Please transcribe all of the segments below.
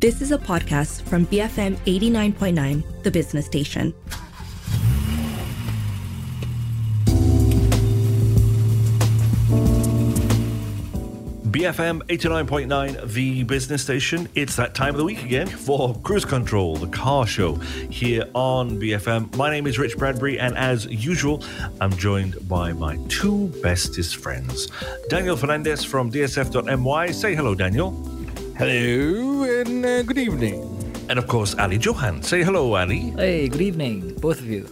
This is a podcast from BFM 89.9, the business station. BFM 89.9, the business station. It's that time of the week again for Cruise Control, the car show here on BFM. My name is Rich Bradbury, and as usual, I'm joined by my two bestest friends. Daniel Fernandez from DSF.my. Say hello, Daniel. Hello and uh, good evening. And of course, Ali Johan. Say hello, Ali. Hey, good evening, both of you.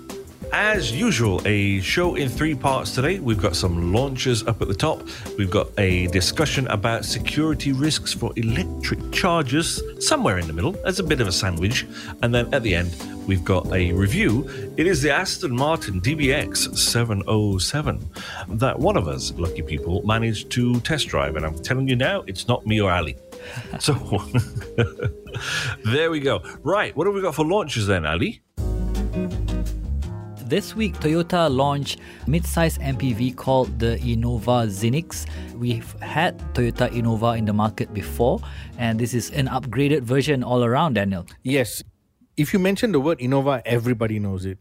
As usual, a show in three parts today. We've got some launches up at the top. We've got a discussion about security risks for electric chargers somewhere in the middle. As a bit of a sandwich. And then at the end, we've got a review. It is the Aston Martin DBX 707 that one of us, lucky people, managed to test drive. And I'm telling you now, it's not me or Ali. So there we go. Right, what have we got for launches then, Ali? This week, Toyota launched a mid-size MPV called the Innova Zenix. We've had Toyota Innova in the market before, and this is an upgraded version all around, Daniel. Yes. If you mention the word Innova, everybody knows it.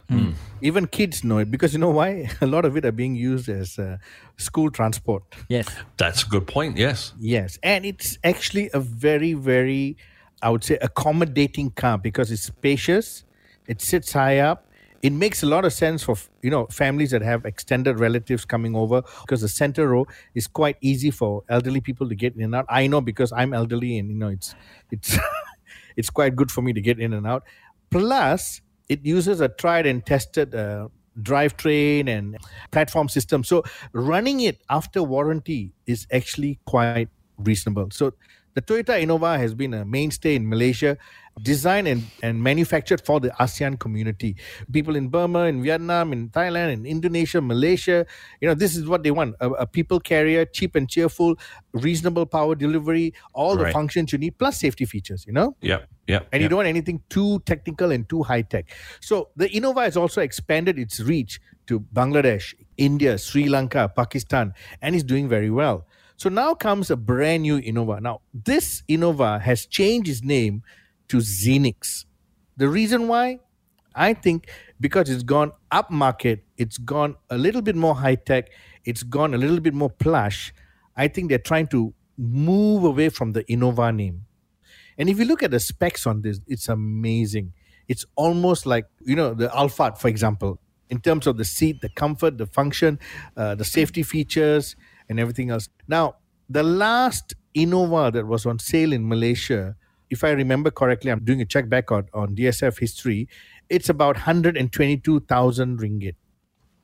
Even kids know it because you know why? A lot of it are being used as uh, school transport. Yes. That's a good point, yes. Yes. And it's actually a very, very, I would say, accommodating car because it's spacious, it sits high up. It makes a lot of sense for you know families that have extended relatives coming over because the center row is quite easy for elderly people to get in and out. I know because I'm elderly and you know it's it's it's quite good for me to get in and out. Plus, it uses a tried and tested uh, drivetrain and platform system. So running it after warranty is actually quite reasonable. So the Toyota Innova has been a mainstay in Malaysia, designed and, and manufactured for the ASEAN community. People in Burma, in Vietnam, in Thailand, in Indonesia, Malaysia, you know, this is what they want a, a people carrier, cheap and cheerful, reasonable power delivery, all the functions you need, plus safety features, you know? Yep, yep. and you don't want anything too technical and too high tech. So the Innova has also expanded its reach to Bangladesh, India, Sri Lanka, Pakistan, and is doing very well. So now comes a brand new Innova. Now this Innova has changed its name to Zenix. The reason why, I think, because it's gone up market, it's gone a little bit more high tech, it's gone a little bit more plush. I think they're trying to move away from the Innova name. And if you look at the specs on this, it's amazing. It's almost like, you know, the Alphard, for example, in terms of the seat, the comfort, the function, uh, the safety features, and everything else. Now, the last Innova that was on sale in Malaysia, if I remember correctly, I'm doing a check back on, on DSF history, it's about 122,000 ringgit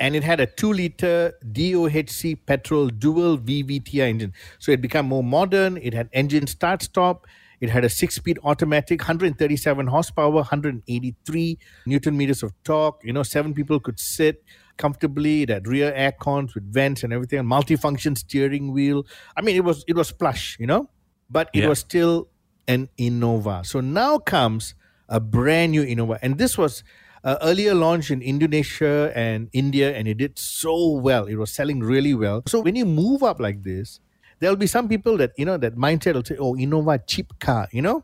and it had a 2 liter DOHC petrol dual VVTI engine. So it became more modern. It had engine start stop. It had a six speed automatic, 137 horsepower, 183 newton meters of torque. You know, seven people could sit comfortably. It had rear air cons with vents and everything, multifunction steering wheel. I mean, it was it was plush, you know, but it Yeah. was still an Innova. So now comes a brand new Innova, and this was uh, earlier launched in Indonesia and India, and it did so well. It was selling really well. So when you move up like this, there'll be some people that you know that mindset will say, "Oh, Innova cheap car," you know.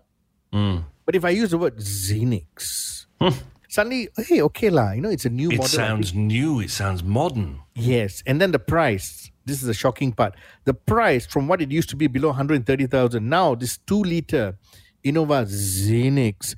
Mm. But if I use the word Zenix, suddenly, hey, okay lah, you know, it's a new It model. sounds new. It sounds modern. Yes, and then the price. This is the shocking part. The price from what it used to be below 130,000. Now this 2 liter Innova Zenix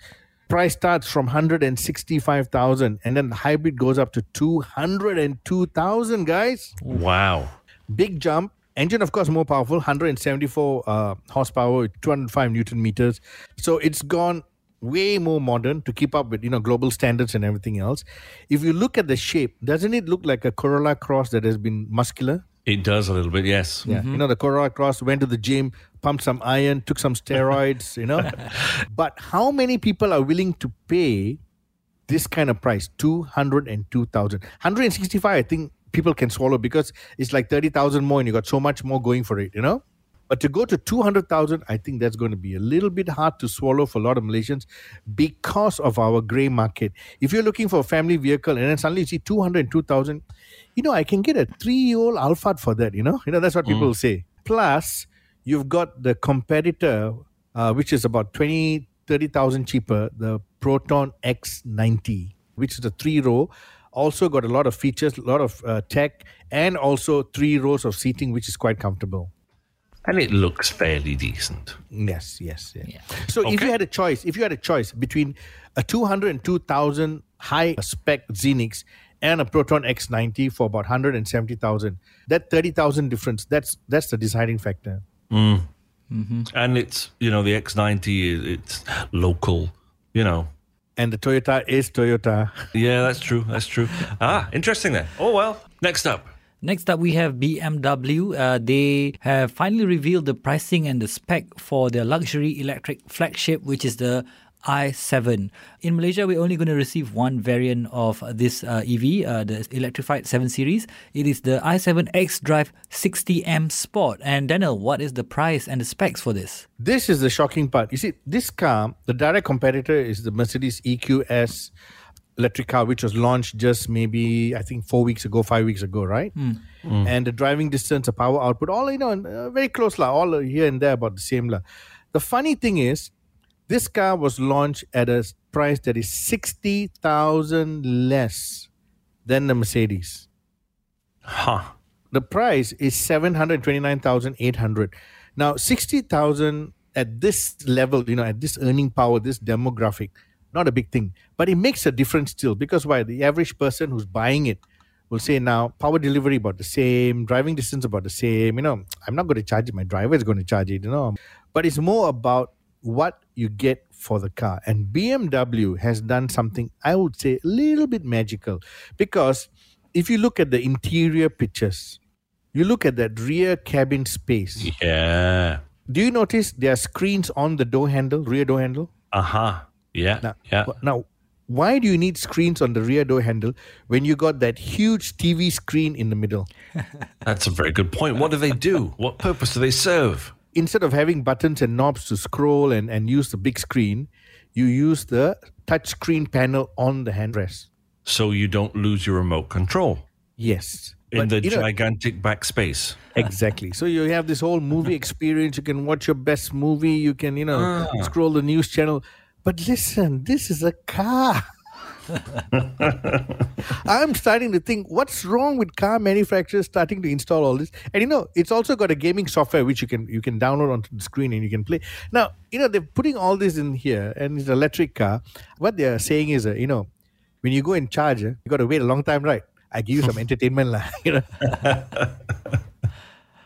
price starts from 165,000 and then the hybrid goes up to 202,000 guys. Wow. Big jump. Engine of course more powerful, 174 uh, horsepower, 205 newton meters. So it's gone way more modern to keep up with you know global standards and everything else. If you look at the shape, doesn't it look like a Corolla Cross that has been muscular? It does a little bit, yes. Yeah, you know the Corolla Cross went to the gym, pumped some iron, took some steroids, you know. but how many people are willing to pay this kind of price? Two hundred and two thousand. Hundred and sixty-five. I think people can swallow because it's like thirty thousand more, and you got so much more going for it, you know. But to go to 200,000, I think that's going to be a little bit hard to swallow for a lot of Malaysians because of our grey market. If you're looking for a family vehicle and then suddenly you see 202,000, you know, I can get a three year old Alphard for that, you know? You know, that's what people will say. Plus, you've got the competitor, uh, which is about 20, 30,000 cheaper, the Proton X90, which is a three row. Also got a lot of features, a lot of uh, tech, and also three rows of seating, which is quite comfortable. And it looks fairly decent. Yes, yes, yes. So if you had a choice, if you had a choice between a 200 and 2000 high spec Zenix and a Proton X90 for about 170,000, that 30,000 difference, that's that's the deciding factor. And it's, you know, the X90, is it's local, you know. And the Toyota is Toyota. Yeah, that's true. That's true. Ah, interesting then. Oh, well. Next up. Next up, we have BMW. Uh, they have finally revealed the pricing and the spec for their luxury electric flagship, which is the i7. In Malaysia, we're only going to receive one variant of this uh, EV, uh, the electrified 7 Series. It is the i7 X Drive 60M Sport. And Daniel, what is the price and the specs for this? This is the shocking part. You see, this car, the direct competitor is the Mercedes EQS electric car, which was launched just maybe, I think, four weeks ago, five weeks ago, right? And the driving distance, the power output, all, you know, uh, very close, la, all here and there about the same. La. The funny thing is, this car was launched at a price that is 60,000 less than the Mercedes Huh. the price is 729,800. Now, 60,000 at this level, you know, at this earning power, this demographic, not a big thing, but it makes a difference still because why? The average person who's buying it will say now power delivery about the same, driving distance about the same. You know, I'm not going to charge it, my driver is going to charge it, you know. But it's more about what you get for the car. And BMW has done something, I would say, a little bit magical because if you look at the interior pictures, you look at that rear cabin space. Yeah. Do you notice there are screens on the door handle, rear door handle? Uh huh. Yeah. Now, yeah. now, why do you need screens on the rear door handle when you got that huge TV screen in the middle? That's a very good point. What do they do? What purpose do they serve? Instead of having buttons and knobs to scroll and, and use the big screen, you use the touch screen panel on the handrest. So you don't lose your remote control Yes. in But, the you know, gigantic backspace. Exactly. So you have this whole movie experience. You can watch your best movie. You can, you know, ah. scroll the news channel. But listen, this is a car. I'm starting to think what's wrong with car manufacturers starting to install all this. And you know, it's also got a gaming software which you can you can download onto the screen and you can play. Now, you know, they're putting all this in here and it's an electric car. What they're saying is, uh, you know, when you go and charge, uh, you got to wait a long time, right? I give you some entertainment, lah. You know,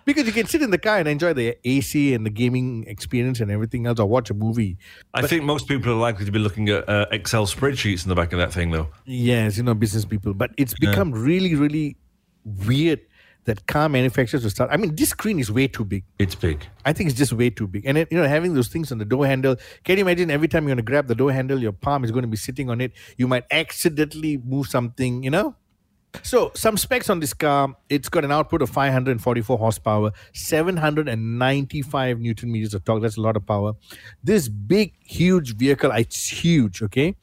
because you can sit in the car and enjoy the AC and the gaming experience and everything else, or watch a movie. I think most people are likely to be looking at uh, Excel spreadsheets in the back of that thing, though. Yes, you know, business people. But it's become really, really weird that car manufacturers will start. I mean, this screen is way too big. It's big. I think it's just way too big. And then, you know, having those things on the door handle. Can you imagine every time you're going to grab the door handle, your palm is going to be sitting on it? You might accidentally move something, you know? So, some specs on this car it's got an output of 544 horsepower, 795 newton meters of torque. That's a lot of power. This big, huge vehicle, it's huge, okay?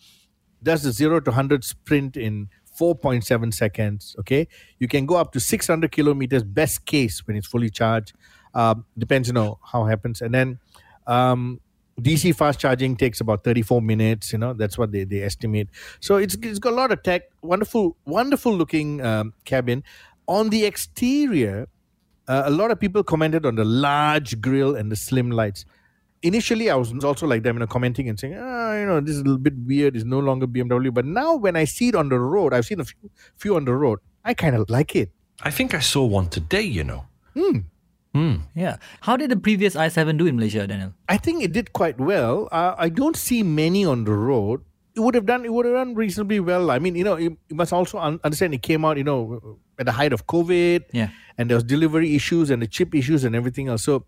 Does the 0 to 100 sprint in 4.7 seconds, okay? You can go up to 600 kilometers, best case when it's fully charged. Um, depends, you know, how it happens. And then um, DC fast charging takes about 34 minutes. You know, that's what they, they estimate. So it's, it's got a lot of tech. Wonderful, wonderful looking um, cabin. On the exterior, uh, a lot of people commented on the large grille and the slim lights. Initially, I was also like them, you know, commenting and saying, ah, you know, this is a little bit weird. It's no longer BMW. But now, when I see it on the road, I've seen a few, few on the road. I kind of like it. I think I saw one today, you know. Yeah. How did the previous i7 do in Malaysia, Daniel? I think it did quite well. Uh, I don't see many on the road. It would have done. It would have done reasonably well. I mean, you know, you, you must also un- understand it came out, you know, at the height of COVID. Yeah. And there was delivery issues and the chip issues and everything else. So,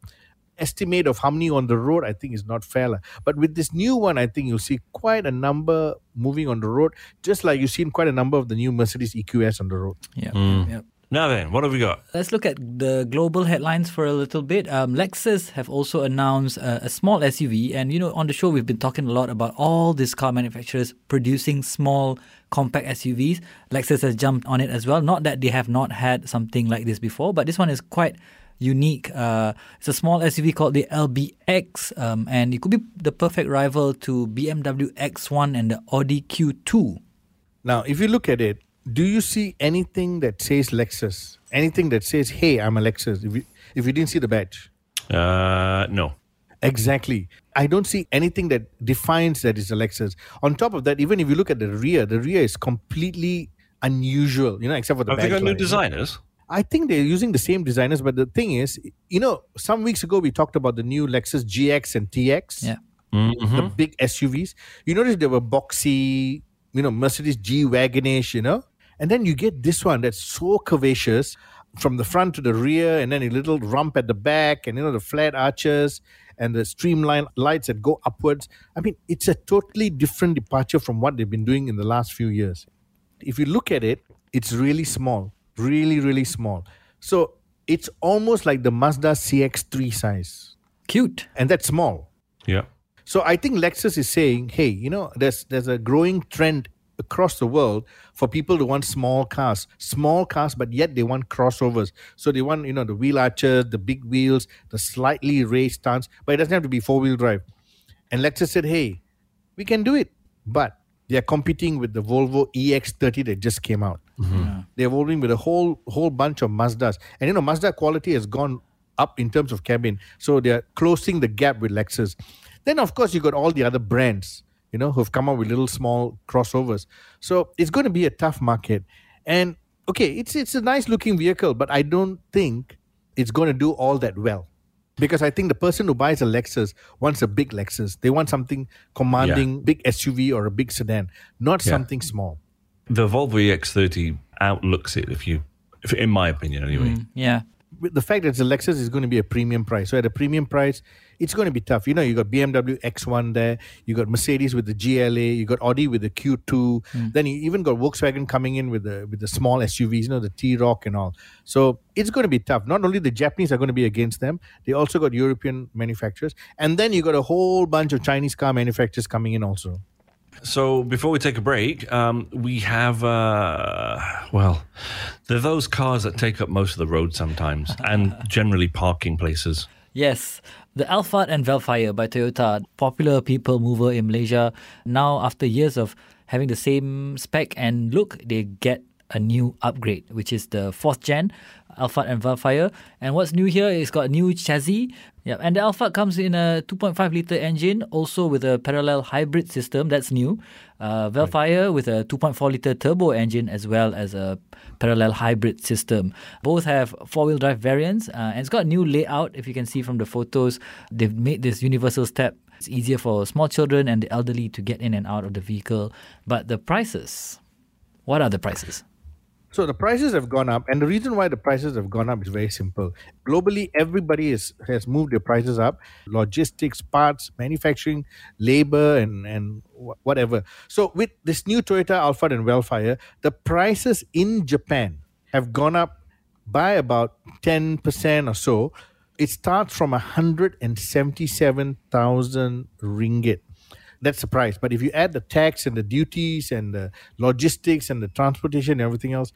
estimate of how many on the road, I think, is not fair. lah. But with this new one, I think you'll see quite a number moving on the road, just like you've seen quite a number of the new Mercedes EQS on the road. Yeah. yeah. Now then, what have we got? Let's look at the global headlines for a little bit. Um, Lexus have also announced uh, a small SUV, and you know, on the show we've been talking a lot about all these car manufacturers producing small, compact SUVs. Lexus has jumped on it as well. Not that they have not had something like this before, but this one is quite unique. Uh, it's a small SUV called the LBX, um, and it could be the perfect rival to BMW X1 and the Audi Q2. Now, if you look at it, do you see anything that says Lexus? Anything that says, "Hey, I'm a Lexus"? If you, if you didn't see the badge, Uh, no. Exactly. I don't see anything that defines that it's a Lexus. On top of that, even if you look at the rear, the rear is completely unusual, you know, except for the Have they got badge new designers? I think they're using the same designers, but the thing is, you know, some weeks ago we talked about the new Lexus GX and TX, Yeah. the big SUVs. You notice they were boxy, you know, Mercedes G Wagonish, you know, and then you get this one that's so curvaceous from the front to the rear, and then a little rump at the back, and you know the flat arches and the streamlined lights that go upwards. I mean, it's a totally different departure from what they've been doing in the last few years. If you look at it, it's really small, really, really small. So it's almost like the Mazda CX3 size, Cute. and that's small. Yeah. So I think Lexus is saying, hey, you know, there's there's a growing trend across the world for people to want small cars, small cars, but yet they want crossovers. So they want, you know, the wheel arches, the big wheels, the slightly raised stance, but it doesn't have to be four wheel drive. And Lexus said, hey, we can do it, but they are competing with the Volvo EX30 that just came out. Mm-hmm. They're evolving with a whole whole bunch of Mazdas, and you know, Mazda quality has gone up in terms of cabin, so they are closing the gap with Lexus. Then, of course, you got all the other brands, you know, who've come up with little small crossovers. So it's going to be a tough market. And okay, it's it's a nice looking vehicle, but I don't think it's going to do all that well. Because I think the person who buys a Lexus wants a big Lexus. They want something commanding, big SUV or a big sedan, not Yeah. something small. The Volvo EX30 outlooks it, if you, if, in my opinion, anyway. Mm, yeah. The fact that it's a Lexus is going to be a premium price. So at a premium price, it's going to be tough. You know, you got BMW X1 there, you got Mercedes with the GLA, you got Audi with the Q2, hmm. then you even got Volkswagen coming in with the with the small SUVs, you know, the T-Roc and all. So it's going to be tough. Not only the Japanese are going to be against them, they also got European manufacturers, and then you got a whole bunch of Chinese car manufacturers coming in also. So before we take a break, um, we have uh, well, there are those cars that take up most of the road sometimes, and generally parking places. Yes, the Alphard and Vellfire by Toyota, popular people mover in Malaysia. Now, after years of having the same spec and look, they get a new upgrade, which is the fourth gen Alphard and Vellfire. And what's new here is got a new chassis. Yeah, and the Alphard comes in a 2.5 liter engine, also with a parallel hybrid system. That's new. Uh, Vellfire with a 2.4 liter turbo engine as well as a parallel hybrid system. Both have four wheel drive variants, uh, and it's got a new layout. If you can see from the photos, they've made this universal step. It's easier for small children and the elderly to get in and out of the vehicle. But the prices, what are the prices? So the prices have gone up, and the reason why the prices have gone up is very simple. Globally, everybody is, has moved their prices up: logistics, parts, manufacturing, labor, and and whatever. So with this new Toyota Alphard and Wellfire, the prices in Japan have gone up by about ten percent or so. It starts from hundred and seventy-seven thousand ringgit that's the price. But if you add the tax and the duties and the logistics and the transportation and everything else,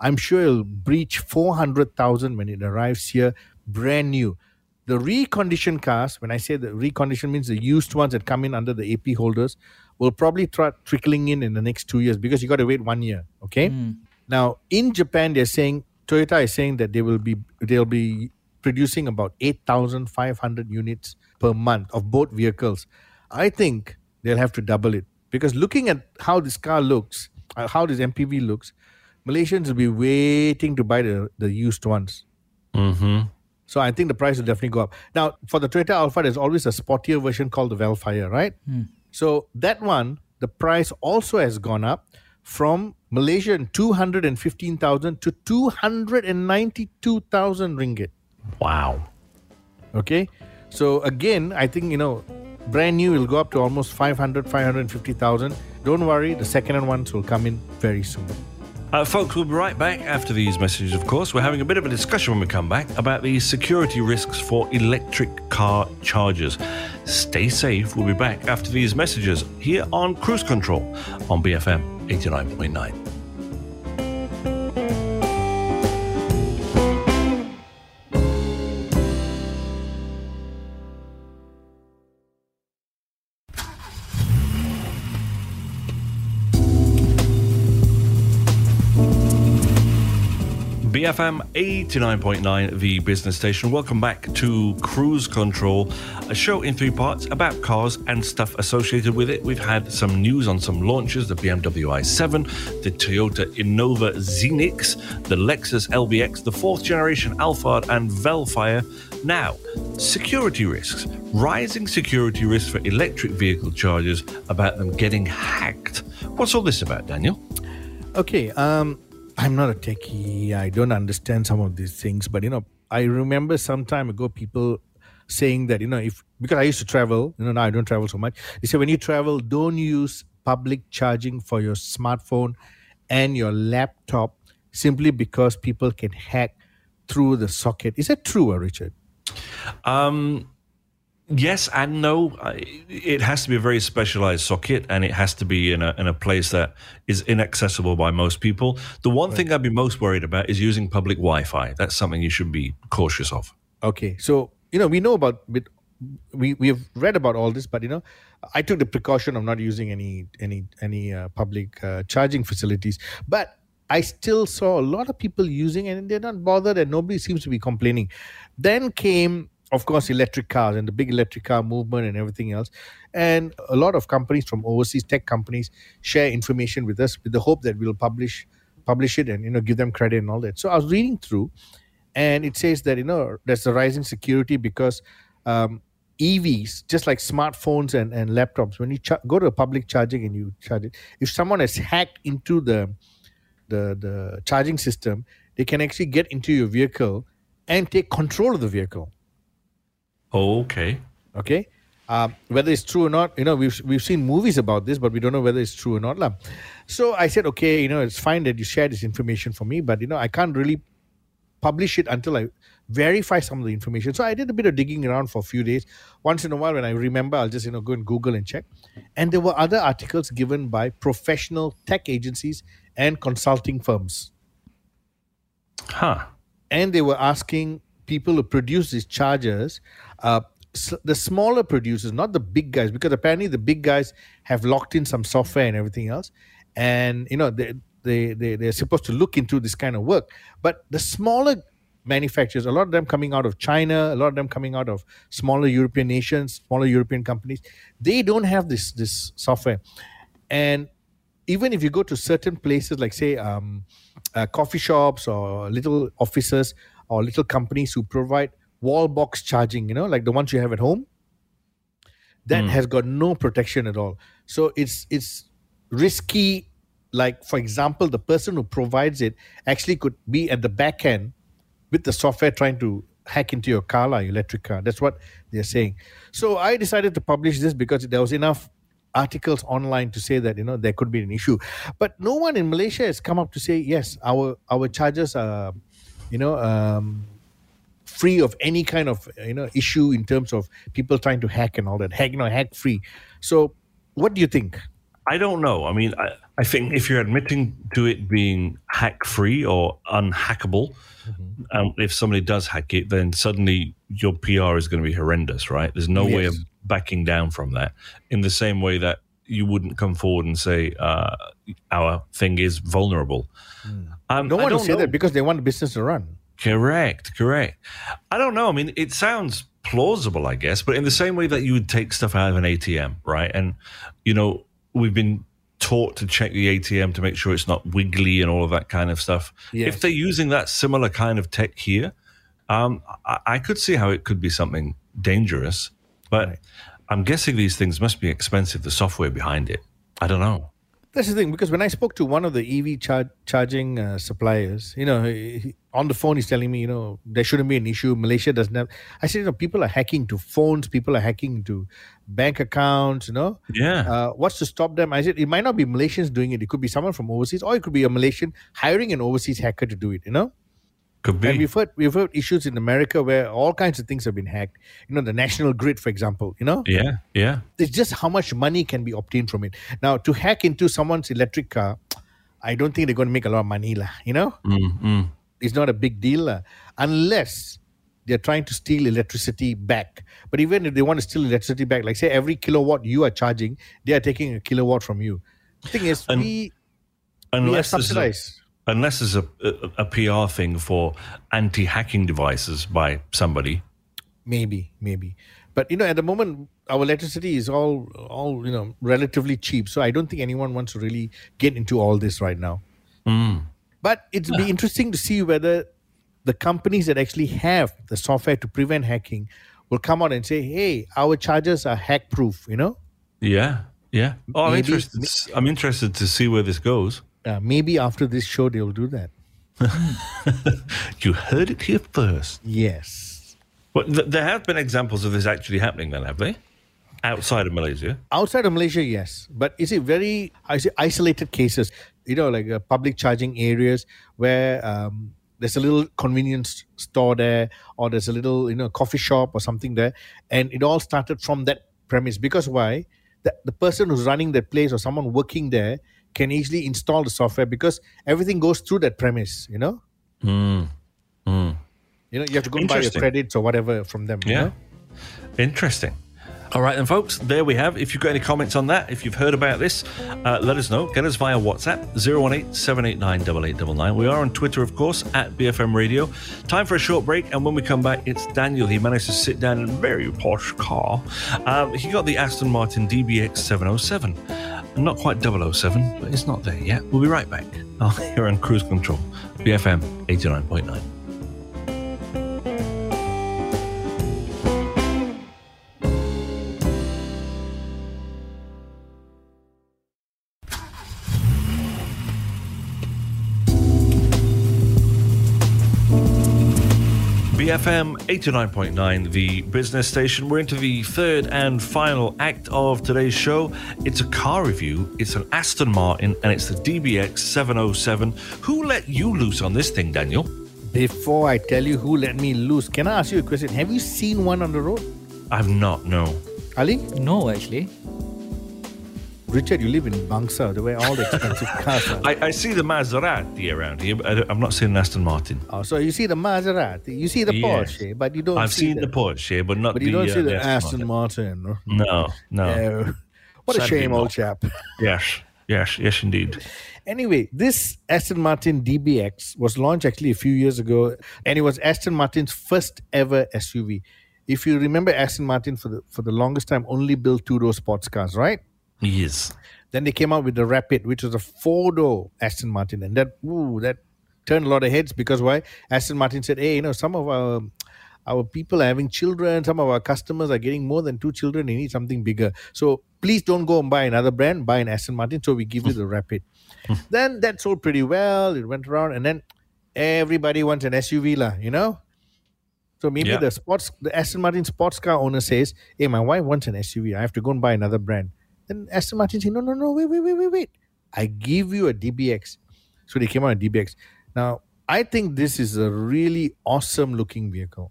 I'm sure it'll breach 400,000 when it arrives here, brand new. The reconditioned cars, when I say the reconditioned means the used ones that come in under the AP holders, will probably start trickling in in the next two years because you got to wait one year. Okay. Hmm. Now in Japan, they're saying Toyota is saying that they will be they'll be producing about 8,500 units per month of both vehicles. I think they'll have to double it because looking at how this car looks, uh, how this MPV looks, Malaysians will be waiting to buy the, the used ones. Mm-hmm. So I think the price will definitely go up. Now, for the Toyota Alpha, there's always a sportier version called the Vellfire, right? So that one, the price also has gone up from Malaysian 215,000 to 292,000 ringgit. Wow. Okay. So again, I think, you know, brand new will go up to almost 500, 550,000. Don't worry, the second-hand ones will come in very soon. Uh, folks, we'll be right back after these messages, of course. We're having a bit of a discussion when we come back about the security risks for electric car chargers. Stay safe. We'll be back after these messages here on Cruise Control on BFM 89.9. BFM 89.9, the business station. Welcome back to Cruise Control, a show in three parts about cars and stuff associated with it. We've had some news on some launches the BMW i7, the Toyota Innova Zenix, the Lexus LBX, the fourth generation Alphard, and Vellfire. Now, security risks. Rising security risks for electric vehicle chargers about them getting hacked. What's all this about, Daniel? Okay, um, I'm not a techie. I don't understand some of these things, but you know, I remember some time ago people saying that you know if because I used to travel, you know now I don't travel so much. They say when you travel, don't use public charging for your smartphone and your laptop simply because people can hack through the socket. Is that true, Richard? Um, yes and no. It has to be a very specialized socket, and it has to be in a in a place that is inaccessible by most people. The one right. thing I'd be most worried about is using public Wi-Fi. That's something you should be cautious of. Okay, so you know we know about we we have read about all this, but you know, I took the precaution of not using any any any uh, public uh, charging facilities, but. I still saw a lot of people using and they're not bothered and nobody seems to be complaining. Then came of course, electric cars and the big electric car movement and everything else. And a lot of companies from overseas tech companies share information with us with the hope that we'll publish publish it and you know give them credit and all that. So I was reading through, and it says that you know there's a rising security because um, EVs, just like smartphones and, and laptops, when you go to a public charging and you charge it, if someone has hacked into the the the charging system, they can actually get into your vehicle and take control of the vehicle. Okay. Okay. Um, whether it's true or not, you know, we've we've seen movies about this, but we don't know whether it's true or not. So I said, okay, you know, it's fine that you share this information for me, but you know, I can't really publish it until I verify some of the information. So I did a bit of digging around for a few days. Once in a while, when I remember, I'll just you know go and Google and check. And there were other articles given by professional tech agencies and consulting firms. Huh. And they were asking people who produce these chargers, uh, the smaller producers, not the big guys, because apparently the big guys have locked in some software and everything else, and you know they they, they they're supposed to look into this kind of work. But the smaller manufacturers, a lot of them coming out of China, a lot of them coming out of smaller European nations, smaller European companies, they don't have this this software, and even if you go to certain places like say um, uh, coffee shops or little offices or little companies who provide wall box charging, you know, like the ones you have at home, that mm. has got no protection at all. So it's it's risky. Like for example, the person who provides it actually could be at the back end with the software trying to hack into your car, like electric car. That's what they're saying. So I decided to publish this because there was enough articles online to say that you know there could be an issue, but no one in Malaysia has come up to say yes, our our charges are you know, um, free of any kind of you know issue in terms of people trying to hack and all that. Hack, you know, hack free. So, what do you think? I don't know. I mean, I, I think if you're admitting to it being hack free or unhackable, mm-hmm. um, if somebody does hack it, then suddenly your PR is going to be horrendous, right? There's no yes. way of backing down from that. In the same way that you wouldn't come forward and say uh, our thing is vulnerable. Mm. Um, no one will say know. that because they want the business to run. Correct, correct. I don't know. I mean, it sounds plausible, I guess, but in the same way that you would take stuff out of an ATM, right? And you know, we've been taught to check the ATM to make sure it's not wiggly and all of that kind of stuff. Yes. If they're using that similar kind of tech here, um, I, I, could see how it could be something dangerous. But right. I'm guessing these things must be expensive. The software behind it, I don't know. That's the thing because when I spoke to one of the EV char- charging uh, suppliers, you know, he, on the phone he's telling me, you know, there shouldn't be an issue. Malaysia doesn't have. I said, you know, people are hacking to phones, people are hacking to bank accounts. You know, yeah. Uh, what's to stop them? I said it might not be Malaysians doing it. It could be someone from overseas, or it could be a Malaysian hiring an overseas hacker to do it. You know. Could be. And we've heard we've heard issues in America where all kinds of things have been hacked. You know, the national grid, for example. You know. Yeah, yeah. It's just how much money can be obtained from it. Now, to hack into someone's electric car, I don't think they're going to make a lot of money, lah. You know. Mm-hmm. It's not a big deal, lah, unless they're trying to steal electricity back. But even if they want to steal electricity back, like say every kilowatt you are charging, they are taking a kilowatt from you. The thing is, we, we are subsidized Unless there's a, a, a PR thing for anti-hacking devices by somebody. Maybe, maybe. But you know, at the moment, our electricity is all, all you know, relatively cheap. So I don't think anyone wants to really get into all this right now. Hmm. But it'll be interesting to see whether the companies that actually have the software to prevent hacking will come out and say, "Hey, our chargers are hack proof." You know, Yeah, yeah. Oh, I'm Maybe- interested. I'm interested to see where this goes. Uh, maybe after this show they'll do that. You heard it here first. Yes. But th- there have been examples of this actually happening, then, have they? Outside of Malaysia. Outside of Malaysia, yes, but is it very I say isolated cases? You know, like uh, public charging areas where um, there's a little convenience store there, or there's a little you know coffee shop or something there, and it all started from that premise. Because why? The, the person who's running that place or someone working there can easily install the software because everything goes through that premise. You know, Mm. Mm. you know you have to go and buy your credits or whatever from them. you Yeah. know? Interesting. All right, then, folks, there we have. If you've got any comments on that, if you've heard about this, uh, let us know. Get us via WhatsApp 018 789 8899. We are on Twitter, of course, at BFM Radio. Time for a short break, and when we come back, it's Daniel. He managed to sit down in a very posh car. Um, he got the Aston Martin DBX 707. Not quite 007, but it's not there yet. We'll be right back. Oh, here on Cruise Control, BFM 89.9. BFM 89.9, the business station. We're into the third and final act of today's show. It's a car review. It's an Aston Martin and it's the DBX 707. Who let you loose on this thing, Daniel? Before I tell you who let me loose, can I ask you a question? Have you seen one on the road, I've not, no. Ali? No, actually. Richard, you live in Bangsar, the where all the expensive cars are. I, I see the Maserati around here, but I I've not seen an Aston Martin. Oh, so you see the Maserati, you see the Yes. Porsche, but you don't. See I've see seen the Porsche, but not but the, you don't uh, see the the Aston Martin. no? No, no. Uh, what a shame, not. old chap. Yes, yes, yes, indeed. Anyway, this Aston Martin DBX was launched actually a few years ago, and it was Aston Martin's first ever SUV. If you remember, Aston Martin for the for the longest time only built two door sports cars, right? Yes. Then they came out with the Rapide, which was a four door Aston Martin, and that ooh, that turned a lot of heads because why? Aston Martin said, "Hey, you know, some of our our people are having children. Some of our customers are getting more than two children. They need something bigger. So please don't go and buy another brand. Buy an Aston Martin. So we give you the Rapide. then that sold pretty well. It went around, and then everybody wants an SUV, lah. You know." So maybe Yeah. the sports, the Aston Martin sports car owner says, "Hey, my wife wants an SUV. I have to go and buy another brand." Then Aston Martin said, "No, no, no, wait, wait, wait, wait, wait. I give you a DBX." So they came out with DBX. Now I think this is a really awesome looking vehicle.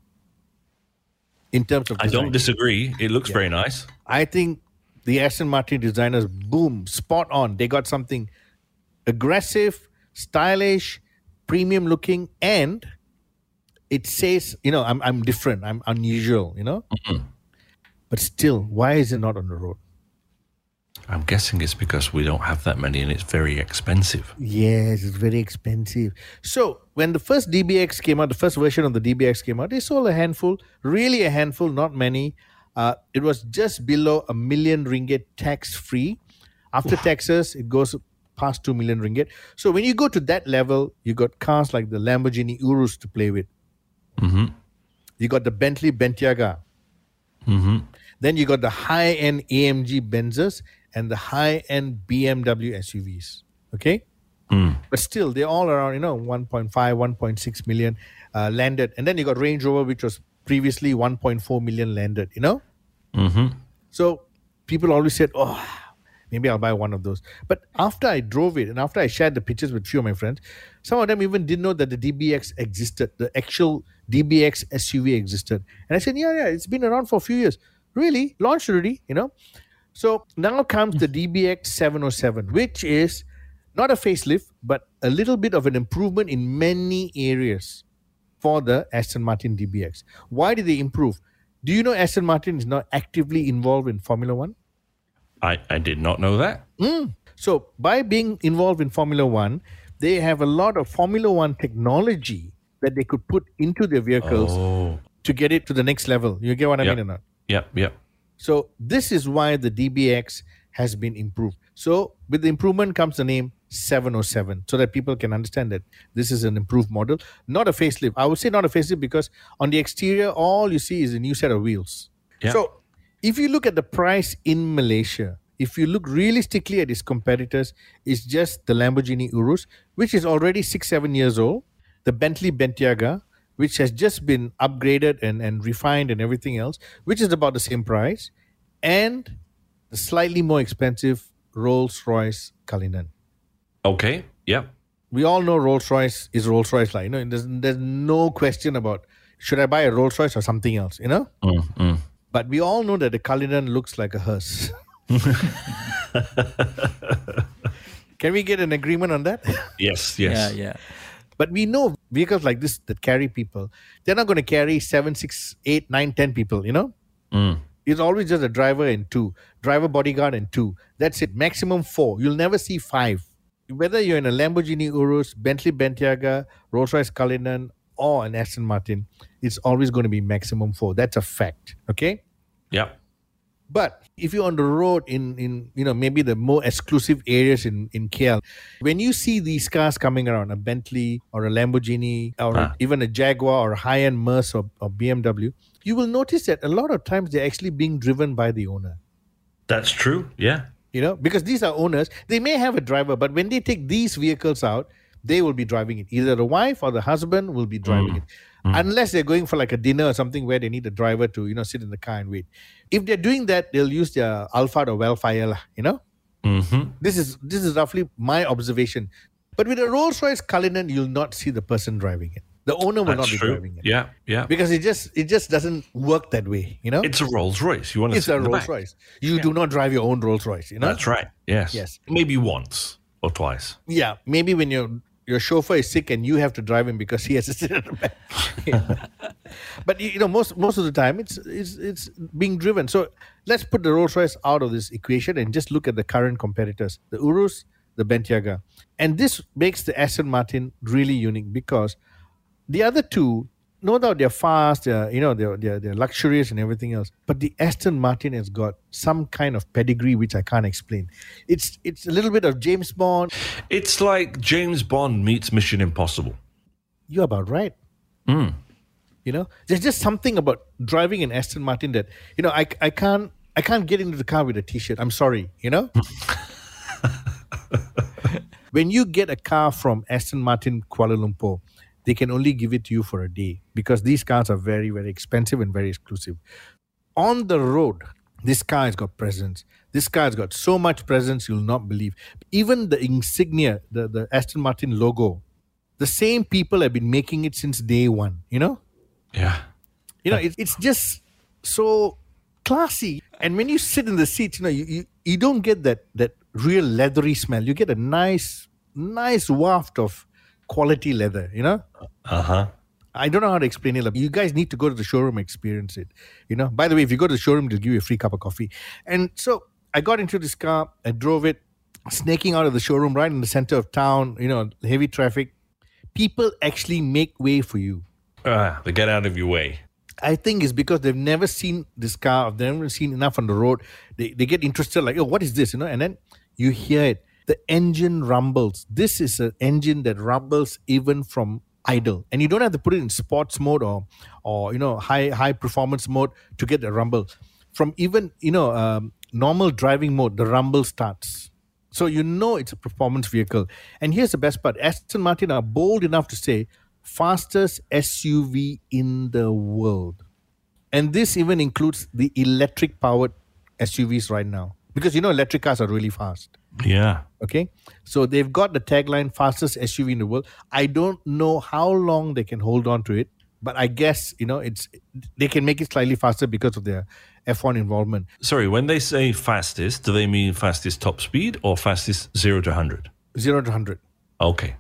In terms of I don't disagree. It looks very nice. I think the Aston Martin designers, boom, spot on. They got something aggressive, stylish, premium looking, and it says, you know, I'm I'm different, I'm unusual, you know. Mm-hmm. But still, why is it not on the road? I'm guessing it's because we don't have that many and it's very expensive. Yes, it's very expensive. So when the first DBX came out, the first version of the DBX came out, they sold a handful, really a handful, not many. Uh, it was just below a million ringgit tax free. After taxes, it goes past two million ringgit. So when you go to that level, you got cars like the Lamborghini Urus to play with. You got the Bentley Bentayga. Then you got the high end AMG Benzes and the high end BMW SUVs. Okay. But still, they're all around, you know, 1.5, 1.6 million uh, landed. And then you got Range Rover, which was previously 1.4 million landed, you know? So people always said, oh, maybe I'll buy one of those. But after I drove it and after I shared the pictures with few of my friends, some of them even didn't know that the DBX existed, the actual DBX SUV existed. And I said, yeah, yeah, it's been around for a few years. Really? Launched already, you know? So now comes the DBX 707, which is not a facelift, but a little bit of an improvement in many areas for the Aston Martin DBX. Why did they improve? Do you know Aston Martin is not actively involved in Formula One? I, I did not know that. Hmm. So by being involved in Formula One, they have a lot of Formula One technology that they could put into their vehicles Oh. to get it to the next level. You get what I Yep. mean or not? Yep, yep. So this is why the DBX has been improved. So with the improvement comes the name 707, so that people can understand that this is an improved model, not a facelift. I would say not a facelift because on the exterior, all you see is a new set of wheels. Yeah. So if you look at the price in Malaysia, if you look realistically at its competitors, it's just the Lamborghini Urus, which is already six, seven years old, the Bentley Bentayga, which has just been upgraded and, and refined and everything else, which is about the same price, and the slightly more expensive Rolls Royce Cullinan. Okay, Yeah. We all know Rolls Royce is Rolls Royce, like you know, there's, there's no question about should I buy a Rolls Royce or something else, you know. Mm, mm. But we all know that the Cullinan looks like a hearse. Can we get an agreement on that? Yes, yes. Yeah, yeah. But we know vehicles like this that carry people, they're not going to carry seven, six, eight, nine, ten people, you know? Mm. It's always just a driver and two, driver, bodyguard, and two. That's it. Maximum four. You'll never see five. Whether you're in a Lamborghini Urus, Bentley Bentayga, Rolls Royce Cullinan, or an Aston Martin, it's always going to be maximum four. That's a fact. Okay? Yep. But if you're on the road in, in you know maybe the more exclusive areas in, in KL, when you see these cars coming around, a Bentley or a Lamborghini or Ah. even a Jaguar or a high-end Merc or, or BMW, you will notice that a lot of times they're actually being driven by the owner. That's true. Yeah. You know, because these are owners, they may have a driver, but when they take these vehicles out, they will be driving it. Either the wife or the husband will be driving it. Unless they're going for like a dinner or something where they need a driver to, you know, sit in the car and wait. If they're doing that, they'll use their Alphard or Welfire, lah, you know? Mm-hmm. This is this is roughly my observation. But with a Rolls Royce Cullinan, you'll not see the person driving it. The owner will That's not be true. driving it. Yeah, yeah. Because it just it just doesn't work that way, you know? It's a Rolls Royce. You want to It's sit a Rolls back. Royce. You do not drive your own Rolls Royce, you know? That's right. Yes. Yes. Maybe once or twice. Yeah, maybe when your your chauffeur is sick and you have to drive him because he has at the back. but you know, most most of the time it's it's it's being driven. So let's put the Rolls Royce out of this equation and just look at the current competitors: the Urus, the Bentayga, and this makes the Aston Martin really unique because the other two. No doubt they're fast, they're you know they're, they're they're luxurious and everything else. But the Aston Martin has got some kind of pedigree which I can't explain. It's it's a little bit of James Bond, It's like James Bond meets Mission Impossible. you're about right. Mm. You know, there's just something about driving an Aston Martin that you know I, I can't I can't get into the car with a t-shirt. I'm sorry. You know, when you get a car from Aston Martin Kuala Lumpur, they can only give it to you for a day because these cars are very very expensive and very exclusive. On the road, this car has got presence. This car has got so much presence you'll not believe. Even the insignia, the, the Aston Martin logo, the same people have been making it since day one. You know, Yeah. you know, it, it's just so classy. And when you sit in the seat, you know, you, you, you don't get that that real leathery smell. You get a nice, nice waft of quality leather, you know? Uh huh. I don't know how to explain it. You guys need to go to the showroom, and experience it. You know. By the way, if you go to the showroom, they'll give you a free cup of coffee. And so I got into this car. I drove it, snaking out of the showroom right in the center of town. You know, heavy traffic. People actually make way for you. Ah, they get out of your way. I think it's because they've never seen this car, they've never seen enough on the road. They, they get interested, like, oh, what is this? You know, and then you hear it. The engine rumbles. This is an engine that rumbles even from idle. And you don't have to put it in sports mode or or you know high high performance mode to get the rumble. From even you know um, normal driving mode, the rumble starts. So you know it's a performance vehicle. And here's the best part: Aston Martin are bold enough to say fastest SUV in the world. And this even includes the electric powered SUVs right now. Because you know electric cars are really fast. Yeah. Okay. So they've got the tagline fastest SUV in the world. I don't know how long they can hold on to it, but I guess, you know, it's they can make it slightly faster because of their F1 involvement. Sorry, when they say fastest, do they mean fastest top speed or fastest zero to 100? 0 to 100. Okay.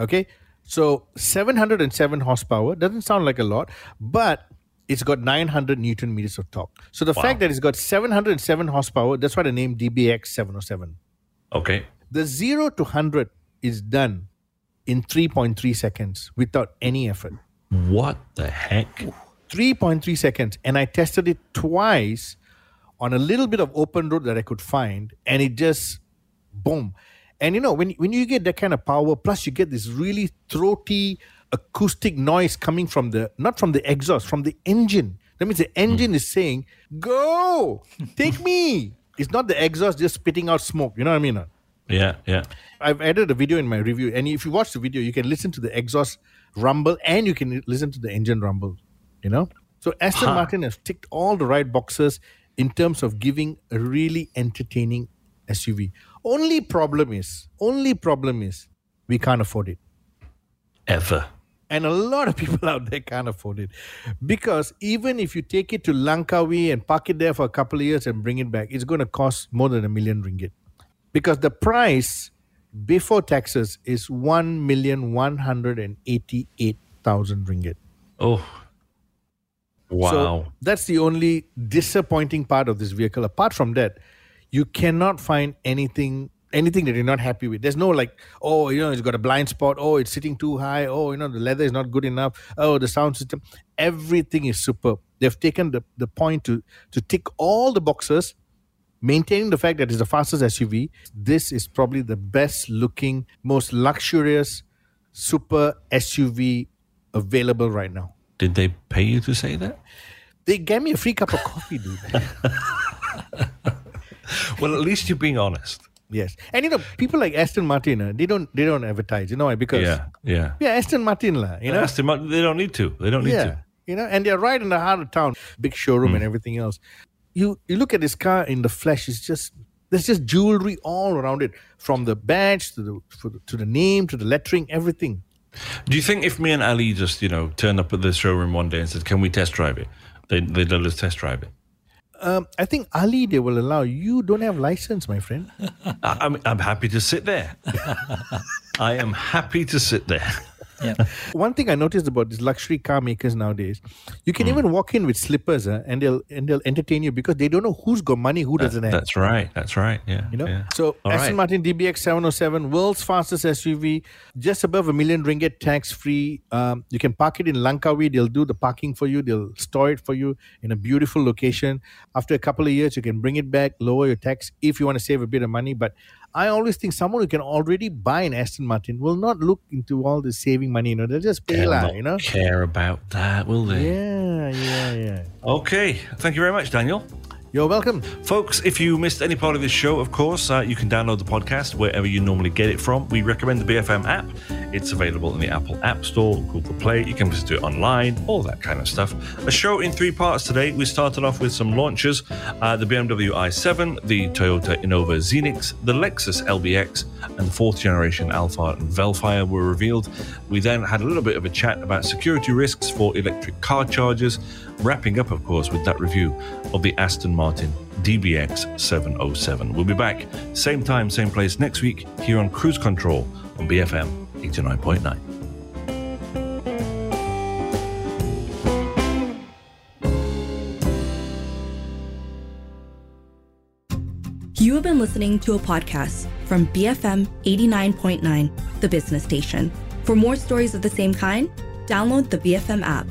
Okay. So 707 horsepower doesn't sound like a lot, but it's got 900 newton meters of torque. So the fact that it's got 707 horsepower, that's why the name DBX 707. Okay. The 0 to 100 is done in 3.3 seconds without any effort. What the heck? 3.3 seconds. And I tested it twice on a little bit of open road that I could find, and it just boom. And you know, when when you get that kind of power, plus you get this really throaty acoustic noise coming from the not from the exhaust, from the engine. That means the engine hmm. is saying, Go, take me. It's not the exhaust just spitting out smoke. You know what I mean? Yeah, yeah. I've added a video in my review, and if you watch the video, you can listen to the exhaust rumble and you can listen to the engine rumble. You know, so Aston Huh. Martin has ticked all the right boxes in terms of giving a really entertaining SUV. Only problem is, only problem is, we can't afford it, Ever. And a lot of people out there can't afford it because even if you take it to Langkawi and park it there for a couple of years and bring it back, it's going to cost more than a million ringgit because the price before taxes is one million one hundred and eighty-eight thousand ringgit. Oh. Wow. So that's the only disappointing part of this vehicle. Apart from that, you cannot find anything anything that you're not happy with. There's no like, oh, you know, it's got a blind spot. Oh, it's sitting too high. Oh, you know, the leather is not good enough. Oh, the sound system. Everything is superb. They've taken the, the point to to tick all the boxes, maintaining the fact that it's the fastest SUV. This is probably the best looking, most luxurious super SUV available right now. Did they pay you to say that? They gave me a free cup of coffee, dude. Well, at least you're being honest. Yes, and you know, people like Aston Martin, uh, they don't they don't advertise, you know, why? because Yeah, yeah. yeah, Aston Martin, lah, you know, Aston Martin, they don't need to. They don't need yeah, to. you know, and they're right in the heart of town, big showroom and everything else. You you look at this car in the flesh, it's just there's just jewelry all around it, from the badge to the to the name to the lettering, everything. Do you think if me and Ali just, you know, turned up at the showroom one day and said, "Can we test drive it?" They they let us test drive it. Um, I think Ali they will allow. You don't have license, my friend. I'm I'm happy to sit there. I am happy to sit there. Yeah. One thing I noticed about these luxury car makers nowadays, you can even walk in with slippers, uh, and they'll and they'll entertain you because they don't know who's got money, who doesn't have. That's right. That's right. Yeah. You know, Yeah. so All Aston right. Martin DBX 707, world's fastest SUV, just above a million ringgit tax free. Um, you can park it in Langkawi. They'll do the parking for you. They'll store it for you in a beautiful location. After a couple of years, you can bring it back, lower your tax if you want to save a bit of money. But I always think someone who can already buy an Aston Martin will not look into all the saving money. You know, they'll just pay not You know. care about that, will they? Yeah, yeah, yeah. Okay. Thank you very much, Daniel. You're welcome. Folks, if you missed any part of this show, of course, uh, you can download the podcast wherever you normally get it from. We recommend the BFM app. It's available in the Apple App Store, Google Play. You can visit it online, all that kind of stuff. A show in three parts today. We started off with some launches uh, the BMW i7, the Toyota Innova Zenix, the Lexus LBX, and the fourth generation Alphard and Vellfire were revealed. We then had a little bit of a chat about security risks for electric car chargers, wrapping up, of course, with that review of the Aston Martin DBX 707. We'll be back, same time, same place next week here on Cruise Control on BFM 89.9. You have been listening to a podcast from BFM 89.9, the business station. For more stories of the same kind, download the BFM app.